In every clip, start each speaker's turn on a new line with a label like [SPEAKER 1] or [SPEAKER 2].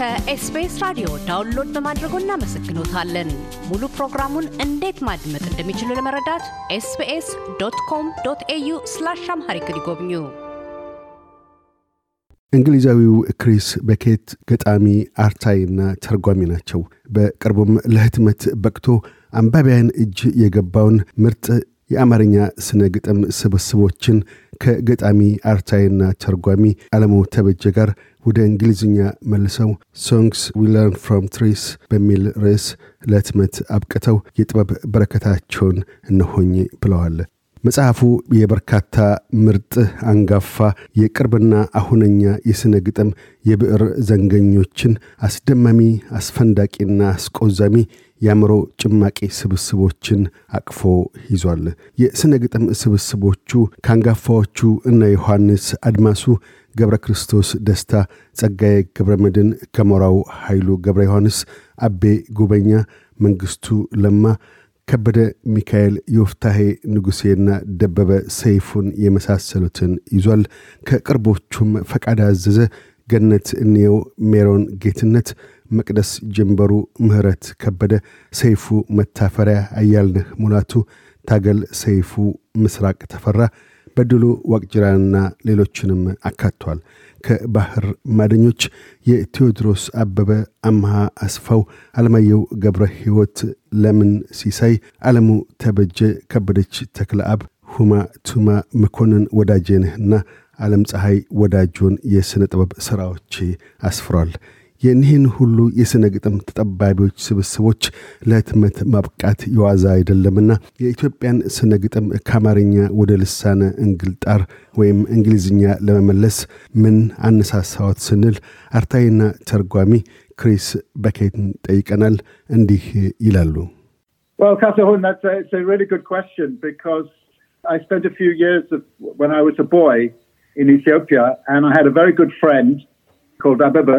[SPEAKER 1] ከ SBS ራዲዮ download በማድረጎ እናመሰግኖታለን። ሙሉ ፕሮግራሙን እንዴት ማድመጥ እንደሚችሉ ለመረዳት SBS dot com dot au slash Amharic ይጎብኙ።
[SPEAKER 2] እንግሊዛዊው ክሪስ በኬት ገጣሚ አርታይና ተርጓሚ ናቸው። በቅርቡም ለህትመት በቅቶ አንባቢያን እጅ የገባውን ምርጥ የአማርኛ ስነ ግጥም ስብስቦችን ከገጣሚ አርታይና ተርጓሚ አለሙ ተበጀ ጋር ወደ እንግሊዝኛ መልሰው Songs We Learn from Trees በሚል ርዕስ ለህትመት አብቅተው የጥበብ በረከታቸውን እነሆኝ ብለዋል። መጽሐፉ የበርካታ ምርጥ አንጋፋ የቅርብና አሁነኛ የሥነ ግጥም የብዕር ዘንገኞችን አስደማሚ አስፈንዳቂና አስቆዛሚ የአእምሮ ጭማቂ ስብስቦችን አቅፎ ይዟል። የሥነ ግጥም ስብስቦቹ ከአንጋፋዎቹ እነ ዮሐንስ አድማሱ፣ ገብረ ክርስቶስ ደስታ፣ ጸጋዬ ገብረ መድን፣ ገሞራው ኃይሉ ገብረ ዮሐንስ፣ አቤ ጉበኛ፣ መንግሥቱ ለማ ከበደ ሚካኤል፣ ዮፍታሄ ንጉሴና ደበበ ሰይፉን የመሳሰሉትን ይዟል። ከቅርቦቹም ፈቃድ አዘዘ፣ ገነት እንየው፣ ሜሮን ጌትነት፣ መቅደስ ጀንበሩ፣ ምህረት ከበደ፣ ሰይፉ መታፈሪያ፣ አያልነህ ሙላቱ፣ ታገል ሰይፉ፣ ምስራቅ ተፈራ፣ በድሉ ዋቅጅራንና ሌሎችንም አካቷል። ከባህር ማደኞች የቴዎድሮስ አበበ፣ አምሃ አስፋው፣ አለማየሁ ገብረ ሕይወት፣ ለምን ሲሳይ፣ ዓለሙ ተበጀ፣ ከበደች ተክለአብ፣ ሁማ ቱማ፣ መኮንን ወዳጄነህና ዓለም ፀሐይ ወዳጆን የሥነ ጥበብ ሥራዎች አስፍሯል። የኒህን ሁሉ የሥነ ግጥም ተጠባቢዎች ስብስቦች ለህትመት ማብቃት የዋዛ አይደለምና የኢትዮጵያን ስነ ግጥም ከአማርኛ ወደ ልሳነ እንግልጣር ወይም እንግሊዝኛ ለመመለስ ምን አነሳሳዎት ስንል አርታይና ተርጓሚ ክሪስ በኬትን ጠይቀናል። እንዲህ ይላሉ።
[SPEAKER 3] Well, Katahun, that's a, it's a really good question because I spent a few years of, when I was a boy in Ethiopia, and I had a very good friend called Ababa.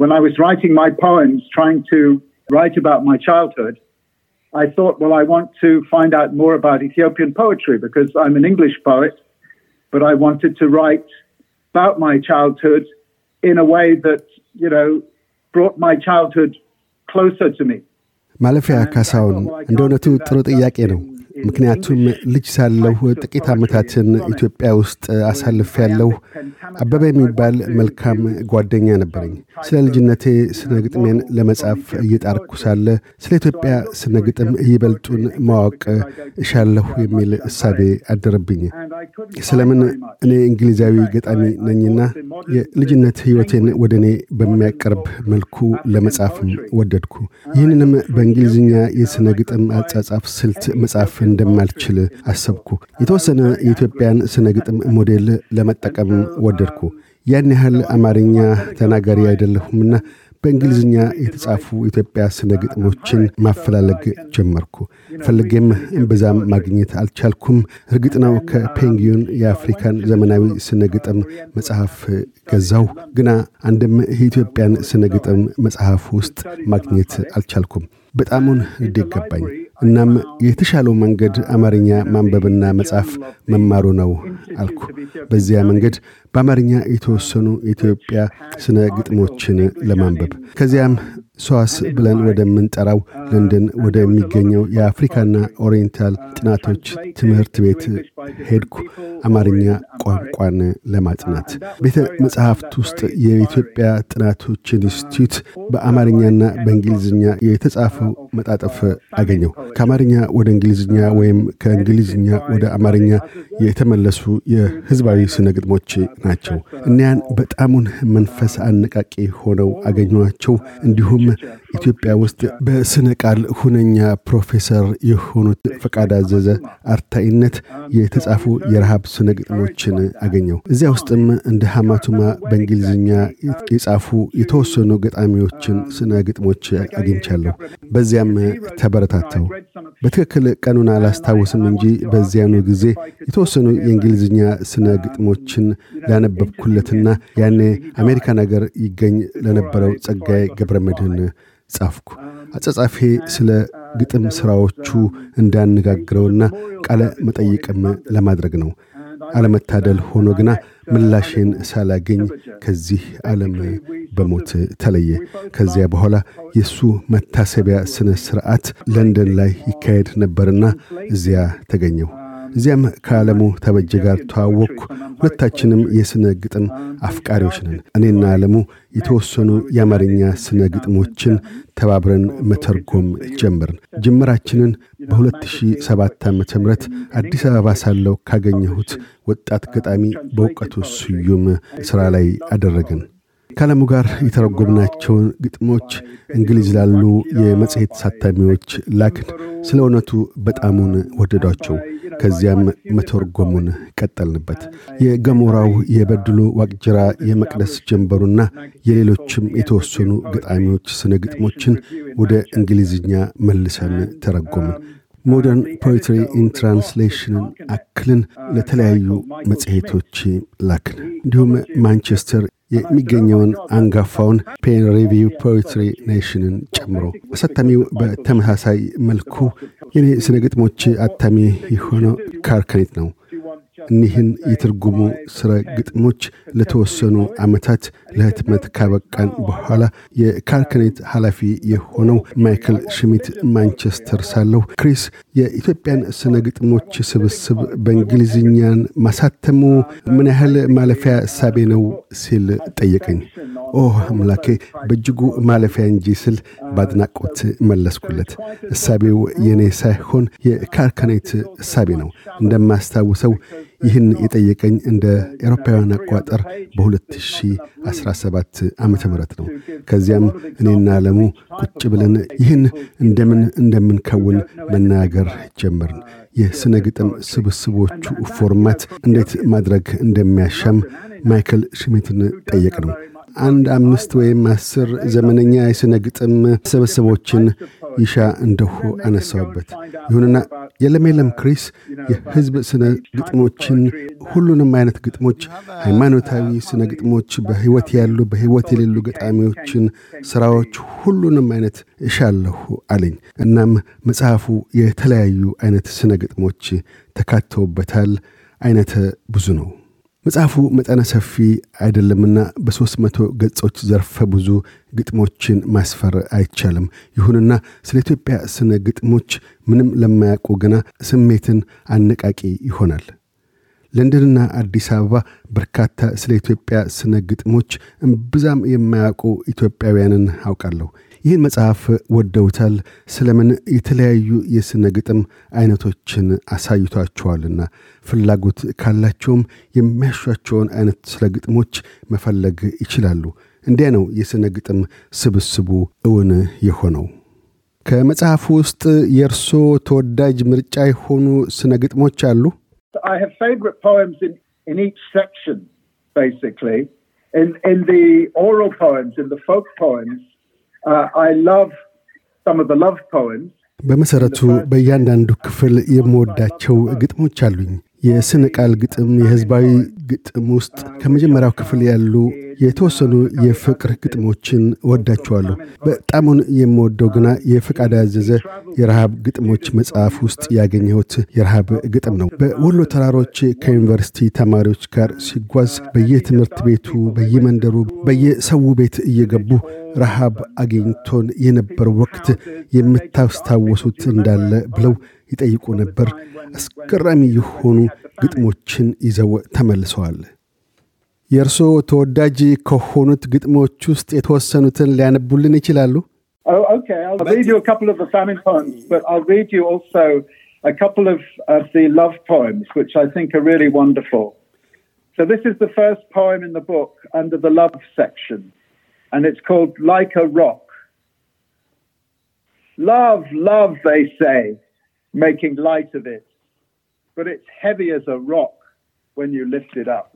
[SPEAKER 3] When I was writing my poems, trying to write about my childhood, I thought, well, I want to find out more about Ethiopian poetry because I'm an English poet, but I wanted to write about my childhood in a way that, you know, brought my childhood closer to me.
[SPEAKER 2] ማለፊያ ካሳውን እንደ እውነቱ ጥሩ ጥያቄ ነው። ምክንያቱም ልጅ ሳለሁ ጥቂት ዓመታትን ኢትዮጵያ ውስጥ አሳልፍ ያለሁ አበበ የሚባል መልካም ጓደኛ ነበረኝ። ስለ ልጅነቴ ስነ ግጥሜን ለመጻፍ እየጣርኩ ሳለ ስለ ኢትዮጵያ ስነ ግጥም ይበልጡን ማወቅ እሻለሁ የሚል እሳቤ አደረብኝ። ስለምን እኔ እንግሊዛዊ ገጣሚ ነኝና የልጅነት ሕይወቴን ወደ እኔ በሚያቀርብ መልኩ ለመጻፍም ወደድኩ። ይህንንም በእንግሊዝኛ የሥነ ግጥም አጻጻፍ ስልት መጻፍ እንደማልችል አሰብኩ። የተወሰነ የኢትዮጵያን ስነ ግጥም ሞዴል ለመጠቀም ወደድኩ። ያን ያህል አማርኛ ተናጋሪ አይደለሁምና በእንግሊዝኛ የተጻፉ ኢትዮጵያ ስነ ግጥሞችን ማፈላለግ ጀመርኩ። ፈልጌም እምብዛም ማግኘት አልቻልኩም። እርግጥ ነው ከፔንግዩን የአፍሪካን ዘመናዊ ስነ ግጥም መጽሐፍ ገዛው፣ ግና አንድም የኢትዮጵያን ስነ ግጥም መጽሐፍ ውስጥ ማግኘት አልቻልኩም። በጣሙን ንዴት ገባኝ። እናም የተሻለው መንገድ አማርኛ ማንበብና መጻፍ መማሩ ነው አልኩ። በዚያ መንገድ በአማርኛ የተወሰኑ የኢትዮጵያ ስነ ግጥሞችን ለማንበብ ከዚያም ሰዋስ ብለን ወደምንጠራው ለንደን ወደሚገኘው የአፍሪካና ኦሪየንታል ጥናቶች ትምህርት ቤት ሄድኩ አማርኛ ቋንቋን ለማጥናት። ቤተ መጽሐፍት ውስጥ የኢትዮጵያ ጥናቶች ኢንስቲትዩት በአማርኛና በእንግሊዝኛ የተጻፈው መጣጠፍ አገኘው። ከአማርኛ ወደ እንግሊዝኛ ወይም ከእንግሊዝኛ ወደ አማርኛ የተመለሱ የህዝባዊ ስነ ግጥሞች ናቸው። እኒያን በጣሙን መንፈስ አነቃቂ ሆነው አገኟቸው። እንዲሁም ኢትዮጵያ ውስጥ በስነ ቃል ሁነኛ ፕሮፌሰር የሆኑት ፈቃድ አዘዘ አርታኢነት የተጻፉ የረሃብ ስነ ግጥሞችን አገኘው። እዚያ ውስጥም እንደ ሐማቱማ በእንግሊዝኛ የጻፉ የተወሰኑ ገጣሚዎችን ስነ ግጥሞች አግኝቻለሁ። በዚያም ተበረታተው በትክክል ቀኑን አላስታውስም እንጂ በዚያኑ ጊዜ የተወሰኑ የእንግሊዝኛ ስነ ግጥሞችን ላነበብኩለትና ያኔ አሜሪካን ሀገር ይገኝ ለነበረው ጸጋዬ ገብረ መድህን ጻፍኩ። አጸጻፌ ስለ ግጥም ሥራዎቹ እንዳነጋግረውና ቃለ መጠይቅም ለማድረግ ነው። አለመታደል ሆኖ ግና ምላሽን ሳላገኝ ከዚህ ዓለም በሞት ተለየ። ከዚያ በኋላ የእሱ መታሰቢያ ስነ ስርዓት ለንደን ላይ ይካሄድ ነበርና እዚያ ተገኘው። እዚያም ከዓለሙ ተበጀ ጋር ተዋወቅኩ። ሁለታችንም የሥነ ግጥም አፍቃሪዎች ነን። እኔና ዓለሙ የተወሰኑ የአማርኛ ስነ ግጥሞችን ተባብረን መተርጎም ጀመርን። ጅምራችንን በ2007 ዓ ም አዲስ አበባ ሳለው ካገኘሁት ወጣት ገጣሚ በእውቀቱ ስዩም ሥራ ላይ አደረግን። ከዓለሙ ጋር የተረጎምናቸውን ግጥሞች እንግሊዝ ላሉ የመጽሔት ሳታሚዎች ላክን። ስለ እውነቱ በጣሙን ወደዷቸው። ከዚያም መተርጎሙን ቀጠልንበት። የገሞራው፣ የበድሉ ዋቅጅራ፣ የመቅደስ ጀንበሩና የሌሎችም የተወሰኑ ገጣሚዎች ስነ ግጥሞችን ወደ እንግሊዝኛ መልሰን ተረጎምን። Modern Poetry in Translation ን አክለን ለተለያዩ መጽሔቶች ላክን። እንዲሁም ማንቸስተር የሚገኘውን አንጋፋውን PN Review Poetry Nation ን ጨምሮ አሳታሚው በተመሳሳይ መልኩ የኔ ስነ ግጥሞች አታሚ የሆነው Carcanet ነው። እኒህን የትርጉሙ ስነ ግጥሞች ለተወሰኑ ዓመታት ለህትመት ካበቃን በኋላ የ Carcanet ኃላፊ የሆነው ማይክል ሽሚት ማንቸስተር ሳለሁ ክሪስ የኢትዮጵያን ስነ ግጥሞች ስብስብ በእንግሊዝኛን ማሳተሙ ምን ያህል ማለፊያ ሃሳብ ነው ሲል ጠየቀኝ። ኦ አምላኬ በእጅጉ ማለፊያ እንጂ ስል በአድናቆት መለስኩለት። እሳቤው የእኔ ሳይሆን የካርካኔት እሳቤ ነው። እንደማስታውሰው ይህን የጠየቀኝ እንደ ኤሮፓውያን አቋጠር በ2017 ዓ ም ነው። ከዚያም እኔና ዓለሙ ቁጭ ብለን ይህን እንደምን እንደምንከውን መናገር ጀመርን። የሥነ ግጥም ስብስቦቹ format እንዴት ማድረግ እንደሚያሻም ማይክል ሽሚትን ጠየቅነው። አንድ አምስት ወይም አስር ዘመነኛ የሥነ ግጥም ስብስቦችን ይሻ እንደሁ አነሳውበት። ይሁንና የለም የለም ክሪስ የሕዝብ ስነ ግጥሞችን፣ ሁሉንም አይነት ግጥሞች፣ ሃይማኖታዊ ስነ ግጥሞች፣ በሕይወት ያሉ በሕይወት የሌሉ ገጣሚዎችን ሥራዎች፣ ሁሉንም አይነት እሻለሁ አለኝ። እናም መጽሐፉ የተለያዩ አይነት ስነ ግጥሞች ተካተውበታል። አይነተ ብዙ ነው። መጽሐፉ መጠነ ሰፊ አይደለምና በሦስት መቶ ገጾች ዘርፈ ብዙ ግጥሞችን ማስፈር አይቻልም። ይሁንና ስለ ኢትዮጵያ ስነ ግጥሞች ምንም ለማያውቁ ገና ስሜትን አነቃቂ ይሆናል። ለንደንና አዲስ አበባ በርካታ ስለ ኢትዮጵያ ስነ ግጥሞች እምብዛም የማያውቁ ኢትዮጵያውያንን አውቃለሁ። ይህን መጽሐፍ ወደውታል። ስለምን የተለያዩ የሥነ ግጥም አይነቶችን አሳይቷቸዋልና ፍላጎት ካላቸውም የሚያሿቸውን አይነት ስለ ግጥሞች መፈለግ ይችላሉ። እንዲያ ነው የሥነ ግጥም ስብስቡ እውን የሆነው። ከመጽሐፉ ውስጥ የእርሶ ተወዳጅ ምርጫ የሆኑ ስነ ግጥሞች አሉ?
[SPEAKER 3] I have favorite poems in, in each section, basically. In, in the oral poems, in the folk poems, uh, I love some of the love poems.
[SPEAKER 2] በመሠረቱ በእያንዳንዱ ክፍል የምወዳቸው ግጥሞች አሉኝ። የስነ ቃል ግጥም፣ የሕዝባዊ ግጥም ውስጥ ከመጀመሪያው ክፍል ያሉ የተወሰኑ የፍቅር ግጥሞችን እወዳቸዋለሁ። በጣሙን የምወደው ግና የፍቃድ ያዘዘ የረሃብ ግጥሞች መጽሐፍ ውስጥ ያገኘሁት የረሃብ ግጥም ነው። በወሎ ተራሮች ከዩኒቨርሲቲ ተማሪዎች ጋር ሲጓዝ በየትምህርት ቤቱ፣ በየመንደሩ፣ በየሰው ቤት እየገቡ ረሃብ አግኝቶን የነበረው ወቅት የምታስታወሱት እንዳለ ብለው ይጠይቁ ነበር። አስገራሚ የሆኑ ግጥሞችን ይዘው ተመልሰዋል። የእርስዎ ተወዳጅ ከሆኑት ግጥሞች ውስጥ የተወሰኑትን ሊያነቡልን ይችላሉ?
[SPEAKER 3] Oh, a couple of, of the love poems, which I think are really wonderful. So this is the first poem in the book under the love section, and it's called Like a Rock. Love, love, they say, making light of it, but it's heavy as a rock when you lift it up.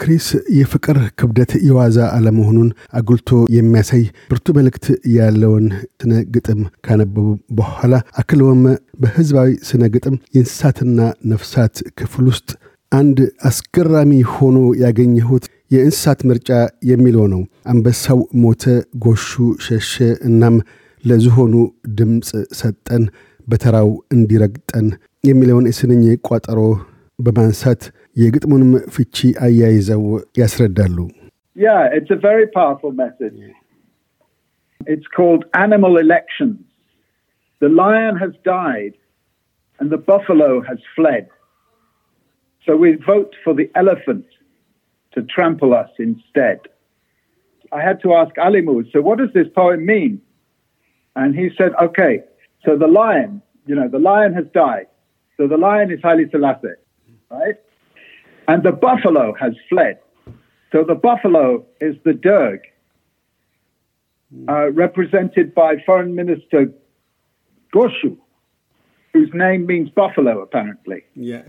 [SPEAKER 2] ክሪስ የፍቅር ክብደት የዋዛ አለመሆኑን አጉልቶ የሚያሳይ ብርቱ መልእክት ያለውን ስነ ግጥም ካነበቡ በኋላ አክለውም በሕዝባዊ ስነ ግጥም የእንስሳትና ነፍሳት ክፍል ውስጥ አንድ አስገራሚ ሆኖ ያገኘሁት የእንስሳት ምርጫ የሚለው ነው። አንበሳው ሞተ፣ ጎሹ ሸሸ፣ እናም ለዝሆኑ ድምፅ ሰጠን በተራው እንዲረግጠን የሚለውን የስንኝ ቋጠሮ በማንሳት የግጥሙንም ፍቺ አያይዘው ያስረዳሉ።
[SPEAKER 3] Yeah, it's a very powerful message. It's called Animal Elections. The lion has died and the buffalo has fled. So we vote for the elephant to trample us instead. I had to ask Alimu, so what does this poem mean? And he said, okay, so the lion, you know, the lion has died. So the lion is Haile Selassie, right? And the buffalo has fled. So the buffalo is the Derg, uh, represented by Foreign Minister Goshu, whose name means buffalo, apparently.
[SPEAKER 2] Yeah.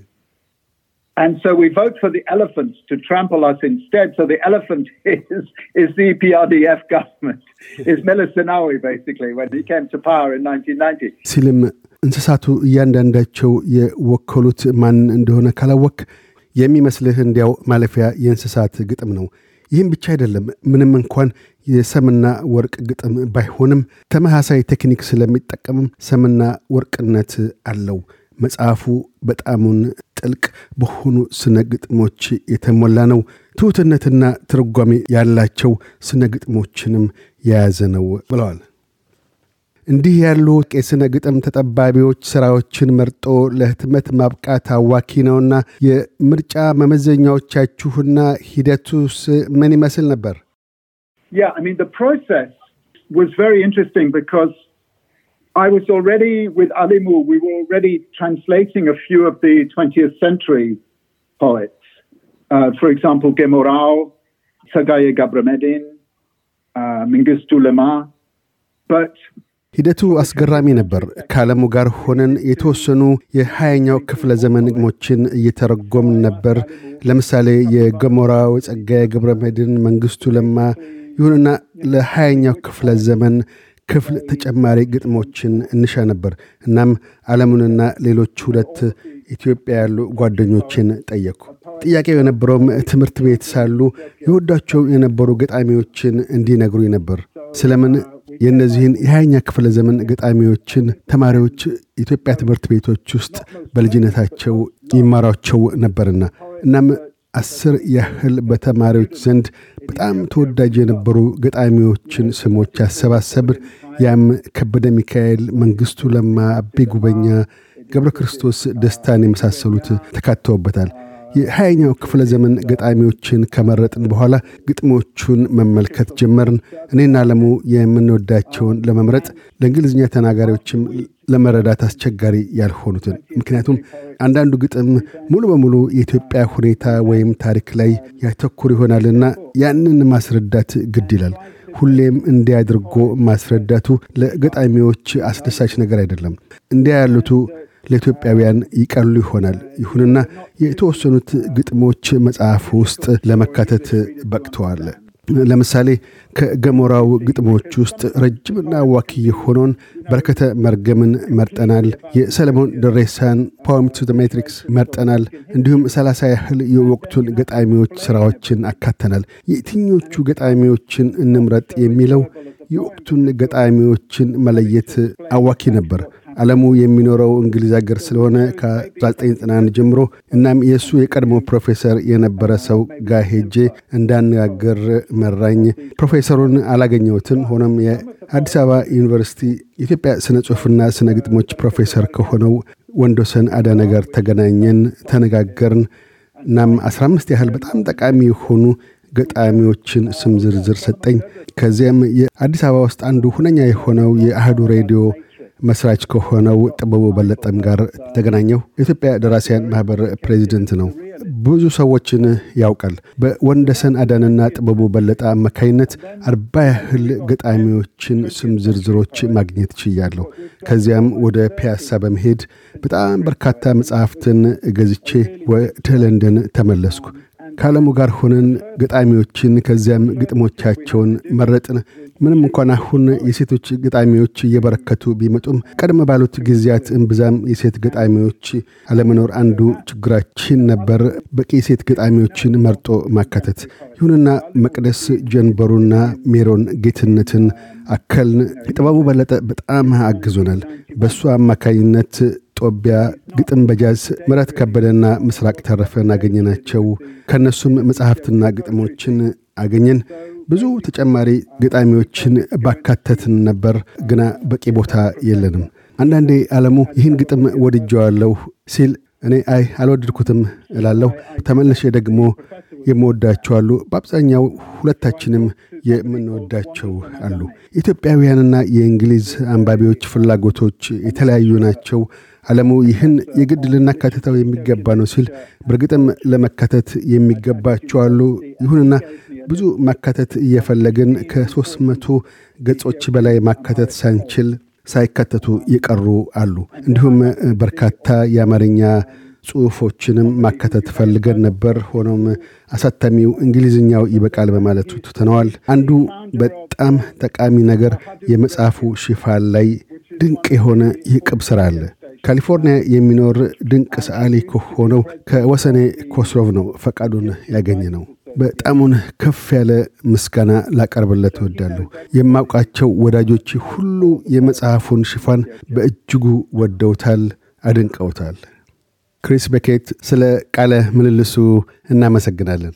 [SPEAKER 3] And so we vote for the elephants to trample us instead. So the elephant is, is the EPRDF government, is Meles Zenawi, basically, when he came to power in 1990.
[SPEAKER 2] ሲልም እንስሳቱ እያንዳንዳቸው የወከሉት ማን እንደሆነ ካላወክ የሚመስልህ እንዲያው ማለፊያ የእንስሳት ግጥም ነው። ይህም ብቻ አይደለም። ምንም እንኳን የሰምና ወርቅ ግጥም ባይሆንም ተመሳሳይ ቴክኒክ ስለሚጠቀምም ሰምና ወርቅነት አለው። መጽሐፉ በጣሙን ጥልቅ በሆኑ ስነ ግጥሞች የተሞላ ነው። ትሑትነትና ትርጓሜ ያላቸው ስነ ግጥሞችንም የያዘ ነው ብለዋል። እንዲህ ያሉ የሥነ ግጥም ተጠባቢዎች ሥራዎችን መርጦ ለህትመት ማብቃት አዋኪ ነውና የምርጫ መመዘኛዎቻችሁና ሂደቱስ ምን ይመስል ነበር?
[SPEAKER 3] Yeah, I mean, the process I was already with Alimu, we were already translating a few of the 20th century poets. Uh, for example, Gemorao, Sagaye Gabramedin, uh, Mengistu Lema. But
[SPEAKER 2] ሂደቱ አስገራሚ ነበር። ከዓለሙ ጋር ሆነን የተወሰኑ የሀያኛው ክፍለ ዘመን ግሞችን እየተረጎም ነበር። ለምሳሌ የገሞራው ጸጋዬ ገብረ መድን፣ መንግሥቱ ለማ። ይሁንና ለሀያኛው ክፍለ ዘመን ክፍል ተጨማሪ ግጥሞችን እንሻ ነበር። እናም ዓለሙንና ሌሎች ሁለት ኢትዮጵያ ያሉ ጓደኞችን ጠየቅኩ። ጥያቄው የነበረውም ትምህርት ቤት ሳሉ የወዳቸው የነበሩ ገጣሚዎችን እንዲነግሩኝ ነበር። ስለምን የእነዚህን የሀያኛ ክፍለ ዘመን ገጣሚዎችን ተማሪዎች ኢትዮጵያ ትምህርት ቤቶች ውስጥ በልጅነታቸው ይማሯቸው ነበርና እናም አስር ያህል በተማሪዎች ዘንድ በጣም ተወዳጅ የነበሩ ገጣሚዎችን ስሞች አሰባሰብን። ያም ከበደ ሚካኤል፣ መንግሥቱ ለማ፣ አቤ ጉበኛ፣ ገብረ ክርስቶስ ደስታን የመሳሰሉት ተካተውበታል። የሀያኛው ክፍለ ዘመን ገጣሚዎችን ከመረጥን በኋላ ግጥሞቹን መመልከት ጀመርን። እኔና አለሙ የምንወዳቸውን ለመምረጥ ለእንግሊዝኛ ተናጋሪዎችም ለመረዳት አስቸጋሪ ያልሆኑትን። ምክንያቱም አንዳንዱ ግጥም ሙሉ በሙሉ የኢትዮጵያ ሁኔታ ወይም ታሪክ ላይ ያተኩር ይሆናልና ያንን ማስረዳት ግድ ይላል። ሁሌም እንዲያድርጎ ማስረዳቱ ለገጣሚዎች አስደሳች ነገር አይደለም። እንዲያ ያሉቱ ለኢትዮጵያውያን ይቀሉ ይሆናል። ይሁንና የተወሰኑት ግጥሞች መጽሐፍ ውስጥ ለመካተት በቅተዋል። ለምሳሌ ከገሞራው ግጥሞች ውስጥ ረጅምና ዋኪ የሆነውን በረከተ መርገምን መርጠናል። የሰለሞን ደሬሳን Poem to Matrix መርጠናል። እንዲሁም ሰላሳ ያህል የወቅቱን ገጣሚዎች ሥራዎችን አካተናል። የትኞቹ ገጣሚዎችን እንምረጥ የሚለው የወቅቱን ገጣሚዎችን መለየት አዋኪ ነበር። ዓለሙ የሚኖረው እንግሊዝ ሀገር ስለሆነ ከ1991 ጀምሮ እናም የእሱ የቀድሞ ፕሮፌሰር የነበረ ሰው ጋር ሄጄ እንዳነጋገር መራኝ። ፕሮፌሰሩን አላገኘሁትም። ሆኖም የአዲስ አበባ ዩኒቨርሲቲ የኢትዮጵያ ስነ ጽሑፍና ስነ ግጥሞች ፕሮፌሰር ከሆነው ወንዶሰን አዳነ ጋር ተገናኘን፣ ተነጋገርን። እናም 15 ያህል በጣም ጠቃሚ የሆኑ ገጣሚዎችን ስም ዝርዝር ሰጠኝ። ከዚያም የአዲስ አበባ ውስጥ አንዱ ሁነኛ የሆነው የአህዱ ሬዲዮ መስራች ከሆነው ጥበቡ በለጠም ጋር ተገናኘው። የኢትዮጵያ ደራሲያን ማህበር ፕሬዚደንት ነው። ብዙ ሰዎችን ያውቃል። በወንደሰን አዳንና ጥበቡ በለጠ አማካይነት አርባ ያህል ገጣሚዎችን ስም ዝርዝሮች ማግኘት ችያለሁ። ከዚያም ወደ ፒያሳ በመሄድ በጣም በርካታ መጽሐፍትን ገዝቼ ወደ ለንደን ተመለስኩ። ከዓለሙ ጋር ሆነን ገጣሚዎችን ከዚያም ግጥሞቻቸውን መረጥን። ምንም እንኳን አሁን የሴቶች ገጣሚዎች እየበረከቱ ቢመጡም ቀደም ባሉት ጊዜያት እምብዛም የሴት ገጣሚዎች አለመኖር አንዱ ችግራችን ነበር፣ በቂ ሴት ገጣሚዎችን መርጦ ማካተት። ይሁንና መቅደስ ጀንበሩና ሜሮን ጌትነትን አከልን። ጥበቡ በለጠ በጣም አግዞናል። በእሱ አማካኝነት ጦቢያ፣ ግጥም በጃዝ ምረት ከበደና ምስራቅ ተረፈን አገኘናቸው። ከእነሱም መጽሐፍትና ግጥሞችን አገኘን። ብዙ ተጨማሪ ገጣሚዎችን ባካተትን ነበር፣ ግና በቂ ቦታ የለንም። አንዳንዴ ዓለሙ ይህን ግጥም ወድጀዋለሁ ሲል እኔ አይ አልወደድኩትም እላለሁ። ተመልሼ ደግሞ የምወዳቸው አሉ። በአብዛኛው ሁለታችንም የምንወዳቸው አሉ። የኢትዮጵያውያንና የእንግሊዝ አንባቢዎች ፍላጎቶች የተለያዩ ናቸው። ዓለሙ ይህን የግድ ልናካትተው የሚገባ ነው ሲል በእርግጥም ለመካተት የሚገባቸው አሉ። ይሁንና ብዙ ማካተት እየፈለግን ከሦስት መቶ ገጾች በላይ ማካተት ሳንችል ሳይካተቱ የቀሩ አሉ። እንዲሁም በርካታ የአማርኛ ጽሑፎችንም ማካተት ፈልገን ነበር። ሆኖም አሳታሚው እንግሊዝኛው ይበቃል በማለቱ ትተነዋል። አንዱ በጣም ጠቃሚ ነገር የመጽሐፉ ሽፋን ላይ ድንቅ የሆነ የቅብ ሥራ አለ። ካሊፎርኒያ የሚኖር ድንቅ ሰዓሊ ከሆነው ከወሰኔ ኮስሮቭ ነው ፈቃዱን ያገኘ ነው። በጣሙን ከፍ ያለ ምስጋና ላቀርብለት እወዳለሁ። የማውቃቸው ወዳጆች ሁሉ የመጽሐፉን ሽፋን በእጅጉ ወደውታል፣ አድንቀውታል። ክሪስ በኬት ስለ ቃለ ምልልሱ እናመሰግናለን።